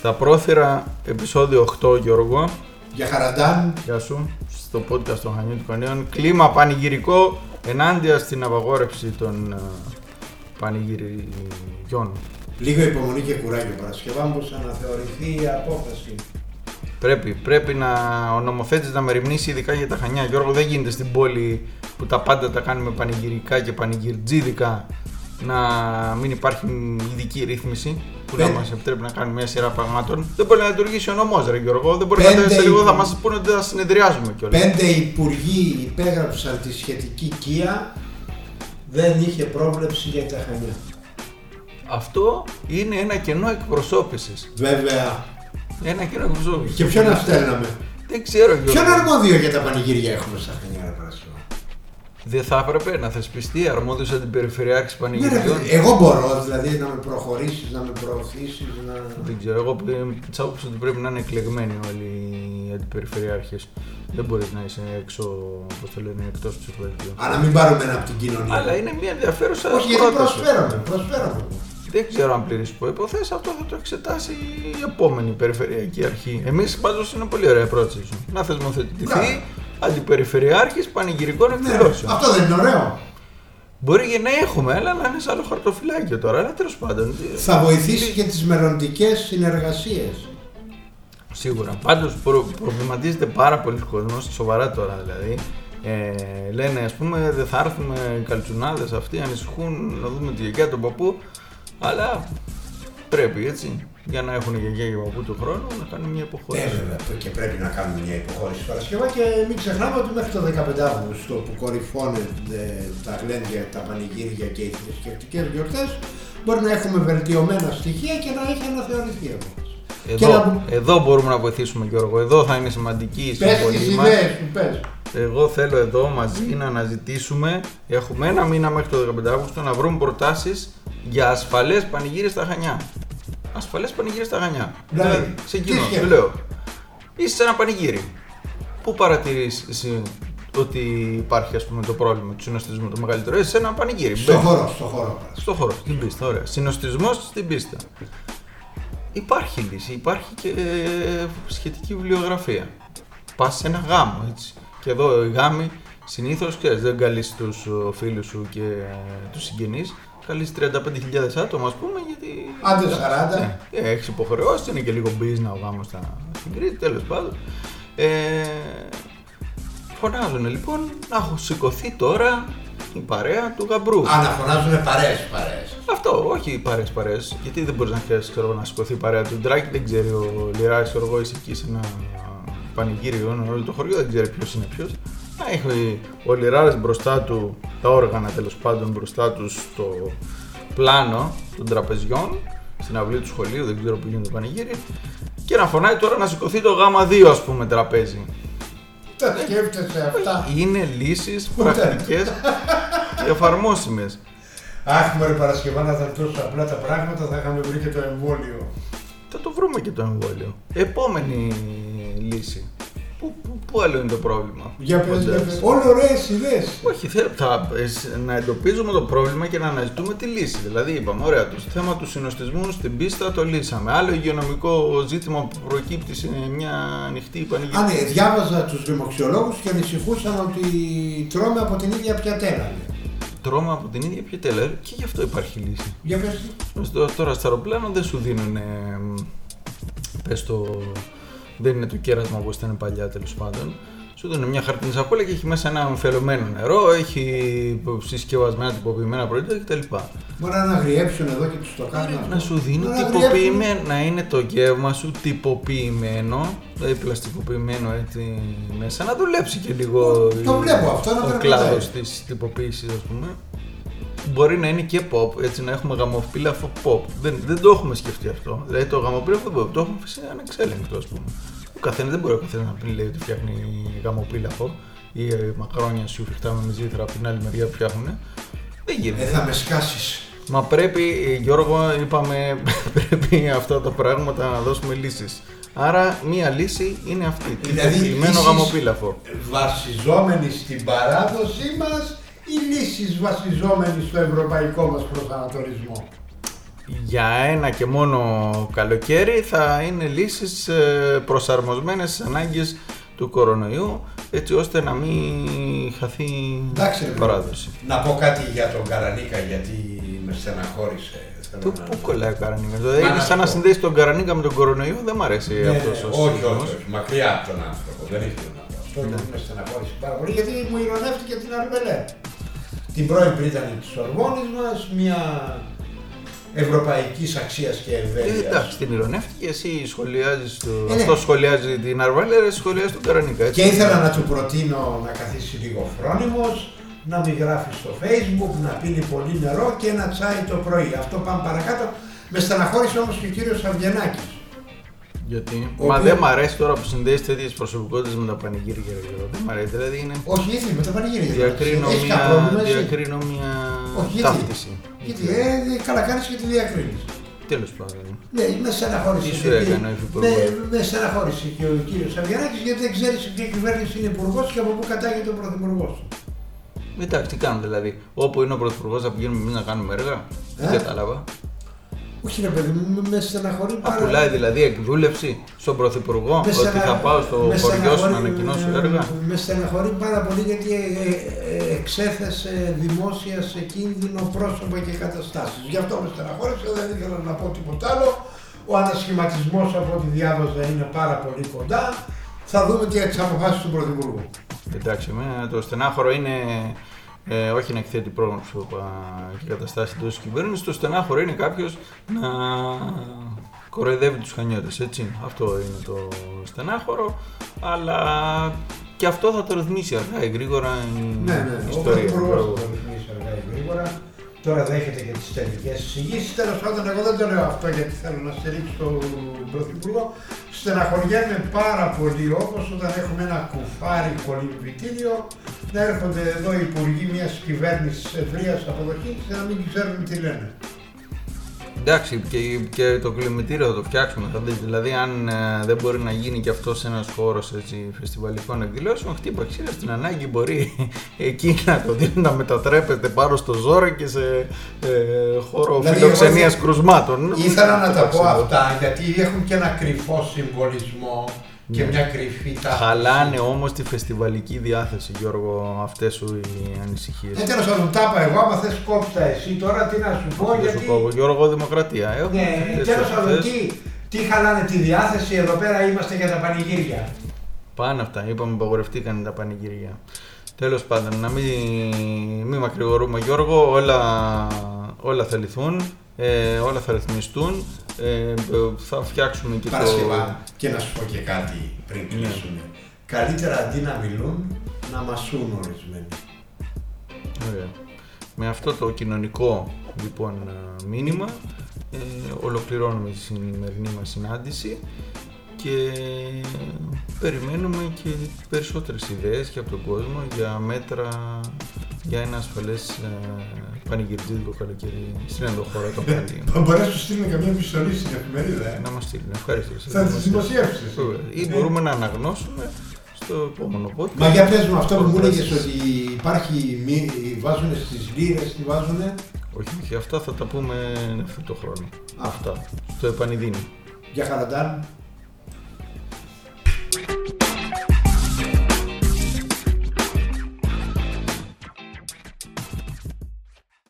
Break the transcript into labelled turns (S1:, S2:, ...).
S1: Στα πρόθυρα, επεισόδιο 8, Γιώργο.
S2: Για χαραντάν.
S1: Γεια σου. Στο podcast των Χανιών του Κανίων. Κλίμα πανηγυρικό ενάντια στην απαγόρευση των ε, πανηγυριών.
S2: Λίγο υπομονή και κουράγιο Παρασκευά μου να θεωρηθεί η απόφαση.
S1: Πρέπει, πρέπει να, ο νομοθέτης να μεριμνήσει ειδικά για τα Χανιά. Γιώργο, δεν γίνεται στην πόλη που τα πάντα τα κάνουμε πανηγυρικά και πανηγυρτζίδικα να μην υπάρχει ειδική ρύθμιση που να
S2: Πέντε.
S1: μας επιτρέπει να κάνουμε μια σειρά πραγμάτων. Δεν μπορεί να λειτουργήσει ο νομός, Ρε Γιώργο. Δεν μπορεί
S2: Πέντε
S1: να σε λίγο θα
S2: υπο-
S1: μας πούνε ότι θα συνεδριάζουμε κιόλας.
S2: Πέντε υπουργοί υπέγραψαν τη σχετική κία. Δεν είχε πρόβλεψη για τα Χανιά.
S1: Αυτό είναι ένα κενό εκπροσώπησης.
S2: Βέβαια.
S1: Ένα κενό εκπροσώπησης.
S2: Και ποιον να στέλναμε;
S1: Δεν ξέρω, Γιώργο.
S2: Ποιον αρμόδιο για τα πανηγύρια έχουμε στα Χανιά, ρε Παρασκευά.
S1: Δεν θα έπρεπε να θεσπιστεί αρμόδιος αντιπεριφερειάρχης
S2: Ναι, ρε,
S1: πανηγυριών.
S2: παιδί, εγώ μπορώ δηλαδή να με προχωρήσεις, να με προωθήσεις. Να...
S1: Δεν ξέρω, εγώ τη άποψη ότι πρέπει να είναι εκλεγμένοι όλοι οι αντιπεριφερειάρχες. Δεν μπορείς να είσαι έξω, πώς το λένε, εκτός ψηφοδελτίου.
S2: Α, να μην πάρουμε ένα από την κοινωνία.
S1: Αλλά είναι μια ενδιαφέρουσα
S2: Όχι, γιατί
S1: πρόταση.
S2: προσφέρομαι, προσφέρομαι.
S1: Δεν ξέρω αν πληρείς προποθέσει, αυτό θα το εξετάσει η επόμενη περιφερειακή αρχή. Εμείς πάντως είναι πολύ ωραία η πρόταση σου. Να θεσμοθετηθεί
S2: Μπράβο.
S1: Αντιπεριφερειάρχης πανηγυρικών
S2: Ναι,
S1: εκδηλώσεων.
S2: αυτό δεν είναι ωραίο.
S1: Μπορεί και να έχουμε, αλλά να είναι σε άλλο χαρτοφυλάκιο τώρα. Αλλά τέλος πάντων.
S2: Θα βοηθήσει και τις μελλοντικές συνεργασίες.
S1: Σίγουρα. Πάντως προ, προβληματίζεται πάρα πολλοί κόσμος, σοβαρά τώρα δηλαδή. Ε, λένε, ας πούμε, δεν θα έρθουμε οι καλτσουνάδες αυτοί, ανησυχούν να δούμε τη γιαγιά τον παππού. Αλλά πρέπει έτσι. Για να έχουν γιαγιά και παππού του χρόνου να κάνουν μια
S2: Ε,
S1: υποχώρηση.
S2: βέβαια, και πρέπει να κάνουμε μια υποχώρηση Παρασκευά και μην ξεχνάμε ότι μέχρι το 15 Αύγουστο που κορυφώνεται τα γλέντια, τα πανηγύρια και οι θρησκευτικές γιορτές, μπορεί να έχουμε βελτιωμένα στοιχεία και να έχει αναθεωρηθεί η απόφαση. Και
S1: Εδώ,
S2: να-
S1: εδώ μπορούμε να βοηθήσουμε Γιώργο. Εδώ θα είναι σημαντική η
S2: Πες τις
S1: συμβολή μας.
S2: ιδέες σου, πες.
S1: Εγώ θέλω εδώ μαζί να αναζητήσουμε. Έχουμε ένα μήνα μέχρι το 15 Αύγουστο να βρούμε προτάσεις για ασφαλές πανηγύρι στα Χανιά. Ασφαλέ πανηγύρι στα Χανιά.
S2: Δηλαδή,
S1: ξεκινώ,
S2: τι
S1: σου
S2: σκέφτεσαι;
S1: λέω. Είσαι σε ένα πανηγύρι. Πού παρατηρείς εσύ ότι υπάρχει ας πούμε, το πρόβλημα του συνοστισμού το μεγαλύτερο; Είσαι σε ένα πανηγύρι.
S2: Στο
S1: Μπαίνεις.
S2: χώρο, στο χώρο. Παρασκευά.
S1: Στο χώρο, στην πίστα, ωραία. Συνοστισμός στην πίστα. Υπάρχει λύση, υπάρχει και ε, σχετική βιβλιογραφία. Πας σε ένα γάμο, έτσι. Και εδώ οι γάμοι συνήθως δεν καλείς τους φίλους σου και ε, τους συγγενείς. Καλεί 35.000 άτομα, ας πούμε, γιατί.
S2: Άντε 40.
S1: Ναι, έχεις υποχρεώσεις, είναι και λίγο business ο γάμο στην Κρήτη, τέλος πάντων. Ε, φωνάζουν λοιπόν να έχω σηκωθεί τώρα η παρέα του γαμπρού.
S2: Α, να φωνάζουν παρέες, παρέες.
S1: Αυτό, όχι παρέ παρέ. Γιατί δεν μπορείς να χρειάζεται ξέρω, να σηκωθεί η παρέα του Ντράκη, δεν ξέρει ο Λιράκη, ξέρω εγώ, είσαι εκεί σε ένα πανηγύριο, όλο το χωριό δεν ξέρει ποιος είναι ποιος. Να έχει ο Λιράρης μπροστά του, τα όργανα τέλος πάντων μπροστά του στο πλάνο των τραπεζιών, στην αυλή του σχολείου, δεν ξέρω που γίνεται το πανηγύρι, και να φωνάει τώρα να σηκωθεί το γάμα 2 ας πούμε τραπέζι.
S2: Τα σκέφτεσαι αυτά;
S1: Είναι λύσεις
S2: Ούτε.
S1: πρακτικές και εφαρμόσιμες.
S2: Αχ, μωρέ Παρασκευά να ήταν τόσο απλά τα πράγματα, θα είχαμε βρει και το εμβόλιο.
S1: Θα το βρούμε και το εμβόλιο. Επόμενη λύση. Πού, πού, πού άλλο είναι το πρόβλημα;
S2: Για πες, για
S1: Κοντά.
S2: πες. Όλο ωραίες ιδέες.
S1: Όχι, θέλω θα, ε, σ- να εντοπίζουμε το πρόβλημα και να αναζητούμε τη λύση. Δηλαδή, είπαμε, ωραία, το θέμα του συνοστισμού στην πίστα το λύσαμε. Άλλο υγειονομικό ζήτημα που προκύπτει σε μια ανοιχτή
S2: Α,
S1: πανηγυρία.
S2: ναι, διάβαζα τους δημοξιολόγους και ανησυχούσαν ότι τρώμε από την ίδια πιατέλα. λέει.
S1: Τρώμε από την ίδια πιετέλα και γι' αυτό υπάρχει λύση.
S2: Για πες.
S1: Στο- Τώρα στο αεροπλάνο δεν σου δίνουν. Πες το. Δεν είναι το κέρασμα όπως ήταν παλιά τέλος πάντων. Σου δίνουν μια χαρτινή σακούλα και έχει μέσα ένα αμφελωμένο νερό, έχει συσκευασμένα τυποποιημένα προϊόντα κτλ.
S2: Μπορεί να αγριέψουν εδώ και τους το κάνουν αυτό.
S1: Να σου δίνει
S2: Μπορεί να
S1: τυποποιημένο, να είναι το γεύμα σου τυποποιημένο, δηλαδή πλαστικοποιημένο έτσι μέσα, να δουλέψει και λίγο
S2: Το βλέπω αυτό, να
S1: ο
S2: περπατάει.
S1: κλάδος της τυποποίησης, ας πούμε. Μπορεί να είναι και pop, έτσι να έχουμε γαμοπίλαφο pop. Δεν, δεν το έχουμε σκεφτεί αυτό. Δηλαδή το γαμοπίλαφο pop το έχουμε αφήσει ανεξέλεγκτο, ας πούμε. Ο καθένας δεν μπορεί ο καθένας να πει λέει ότι φτιάχνει γαμοπίλαφο ή ε, μακρόνια σου φρικτά με ζήθρα από την άλλη μεριά που φτιάχνουν. Δεν γίνεται.
S2: Ε, θα με σκάσεις.
S1: Μα πρέπει, Γιώργο, είπαμε, πρέπει αυτά τα πράγματα να δώσουμε λύσεις. Άρα, μία λύση είναι αυτή.
S2: Δηλαδή,
S1: Τυποποιημένο
S2: λύσεις-
S1: γαμοπίλαφο.
S2: Βασιζόμενοι στην παράδοσή μας ή λύσεις βασιζόμενοι στο ευρωπαϊκό μας προσανατολισμό.
S1: για ένα και μόνο καλοκαίρι θα είναι λύσεις ε, προσαρμοσμένες στις ανάγκες του κορονοϊού έτσι ώστε να μην χαθεί
S2: Εντάξει,
S1: η
S2: ρε,
S1: παράδοση.
S2: Να πω κάτι για τον Καρανίκα γιατί με στεναχώρησε. Θέλω
S1: Πού,
S2: να-
S1: πού κολλάει ο Καρανίκα, δηλαδή
S2: Μα
S1: είναι
S2: να
S1: σαν
S2: σου
S1: να
S2: πω.
S1: συνδέσει τον Καρανίκα με τον κορονοϊό, δεν μ' αρέσει
S2: Ναι,
S1: αυτός ο
S2: όχι, όχι,
S1: σύνδεσμος.
S2: όχι, μακριά από τον άνθρωπο. Δεν ήθελα να πω αυτό.
S1: Ναι.
S2: γιατί Με στεναχώρησε πάρα πολύ γιατί μου ηρωνεύτηκε την Αρμελέ. Την πρώην πρίτανη της Σορβόνη μας, μια ευρωπαϊκής αξίας και
S1: Ε,
S2: ευέλεια.
S1: εντάξει, την ηρωνεύτηκε, εσύ σχολιάζεις το...
S2: Ε, ναι.
S1: αυτό σχολιάζει την Αρβαλέρα, εσύ σχολιάζει τον Καρανίκα. Έτσι.
S2: Και ήθελα να του προτείνω να καθίσει λίγο φρόνιμος, να μην γράφει στο facebook, να πίνει πολύ νερό και ένα τσάι το πρωί. Αυτό πάμε παρακάτω. Με στεναχώρησε όμως και ο κύριος Αυγενάκης.
S1: Γιατί.
S2: Ο
S1: Μα
S2: οποίος-
S1: δεν μ' αρέσει τώρα που συνδέεις τέτοιες προσωπικότητες με τα πανηγύρια. ρε Γιώργο. Δεν μ' αρέσει. Δηλαδή είναι.
S2: Όχι, ήθελε με τα πανηγύρια.
S1: Διακρίνω
S2: Έχεις
S1: μια,
S2: κανένα πρόβλημα εσύ;
S1: διακρίνω μια
S2: Όχι, γιατί;
S1: ταύτιση.
S2: Γιατί ε, καλά κάνεις και τη διακρίνεις.
S1: Τέλος πάντων.
S2: Ναι, με στεναχώρησες.
S1: Τι σου
S2: γιατί-
S1: έκανε ο Υφυπουργός;
S2: Ναι, με στεναχώρησε και ο κύριος Αυγενάκης γιατί δεν ξέρεις σε ποια κυβέρνηση είναι υπουργός και από πού κατάγεται ο πρωθυπουργός.
S1: Εντάξει, τι κάνουν δηλαδή; Όπου είναι ο πρωθυπουργός θα πηγαίνουμε εμείς να κάνουμε έργα; Δεν
S2: Ε;
S1: κατάλαβα.
S2: Όχι ρε παιδί μου, με- με στεναχωρεί πάρα
S1: Απουλάει δηλαδή εκδούλευση στον πρωθυπουργό
S2: Με
S1: ότι
S2: στενα-
S1: θα πάω στο
S2: με
S1: χωριό σου να
S2: στεναχωρεί-
S1: ανακοινώσω
S2: με-
S1: έργα;
S2: Με στεναχωρεί πάρα πολύ γιατί ε, ε, εξέθεσε δημόσια σε κίνδυνο πρόσωπα και καταστάσεις. Γι' αυτό με στεναχώρησε, δεν ήθελα να πω τίποτα άλλο. Ο ανασχηματισμός από ό,τι διάβαζα είναι πάρα πολύ κοντά. Θα δούμε και τις αποφάσεις του Πρωθυπουργού.
S1: Εντάξει, εμένα το στενάχωρο είναι ε, όχι να εκθέτει πρόσωπα και καταστάσει εντός της κυβέρνησης. Το στενάχωρο είναι κάποιος να κοροϊδεύει τους χανιώτες. Έτσι. Αυτό είναι το στενάχωρο. Αλλά και αυτό θα το ρυθμίσει αργά ή γρήγορα η
S2: Ναι, ναι, ο
S1: ιστορία.
S2: Πρωθυπουργός θα το ρυθμίσει αργά ή γρήγορα. Τώρα δέχεται και τις τελικές εισηγήσεις. Τέλος πάντων, εγώ δεν το λέω αυτό γιατί θέλω να στηρίξω τον Πρωθυπουργό. Στεναχωριέμαι πάρα πολύ όπως όταν έχουμε ένα κουφάρι κολυμβητήριο να έρχονται εδώ οι υπουργοί μιας κυβέρνησης ευρείας αποδοχής και να μην ξέρουν τι λένε.
S1: Εντάξει, και, και το κλιμητήριο θα το φτιάξουμε. Θα δεις. Δηλαδή, αν ε, δεν μπορεί να γίνει και αυτός ένας χώρος φεστιβαλικών εκδηλώσεων, χτύπα ξύλα στην ανάγκη μπορεί εκεί να το δίνει να μετατρέπεται πάνω στο ζώρο και σε ε, χώρο
S2: Δηλαδή,
S1: φιλοξενίας
S2: εγώ θε-
S1: κρουσμάτων.
S2: Ήθελα να τα πω
S1: Εντάξει,
S2: αυτά γιατί έχουν και ένα κρυφό συμβολισμό και
S1: Ναι.
S2: μια κρυφή τάξη.
S1: Χαλάνε όμως τη φεστιβαλική διάθεση, Γιώργο, αυτές σου οι ανησυχίες.
S2: Ε, τέλος πάντων, τα είπα εγώ, άμα θες κόψτα εσύ τώρα, τι να σου πω,
S1: Δεν
S2: γιατί...
S1: σου πω, Γιώργο, δημοκρατία. Έχουμε
S2: Ναι,
S1: τέτοιες
S2: τέλος πάντων,
S1: αυτές.
S2: τι, τι χαλάνε τη διάθεση, εδώ πέρα είμαστε για τα πανηγύρια.
S1: Πάνε αυτά, είπαμε απαγορευτήκαν τα πανηγύρια. Τέλος πάντων, να μην, μην μακρηγορούμε Γιώργο, όλα, όλα θα λυθούν, ε, όλα θα ρυθμιστούν, ε, θα φτιάξουμε και
S2: Παρασκευά, και να σου πω και κάτι πριν
S1: Ναι.
S2: κλείσουμε. Καλύτερα αντί να μιλούν, να μασούν ορισμένοι.
S1: Ωραία. Με αυτό το κοινωνικό λοιπόν ε, μήνυμα ε, ολοκληρώνουμε τη σημερινή μας συνάντηση και περιμένουμε και περισσότερες ιδέες και από τον κόσμο για μέτρα για ένα ασφαλές ε, πανηγυρτζίδικο καλοκαίρι στην ενδοχώρα των Παλίων.
S2: Θα μπορέσω να σου στείλουμε καμία επιστολή στην εφημερίδα, ε.
S1: να μας στείλουν. Ευχαριστώ.
S2: Θα τις δημοσιεύσεις.
S1: Βέβαια. Ή μπορούμε να αναγνώσουμε στο επόμενο podcast.
S2: Μα για πες μου αυτό που μου
S1: Προτάσεις.
S2: έλεγες ότι υπάρχει, μη, βάζουν στις λίρες, τι βάζουνε.
S1: Όχι, όχι, αυτά θα τα πούμε αυτό το χρόνο.
S2: Α.
S1: Αυτά. Στο επανειδίνει.
S2: Για χαραντάν.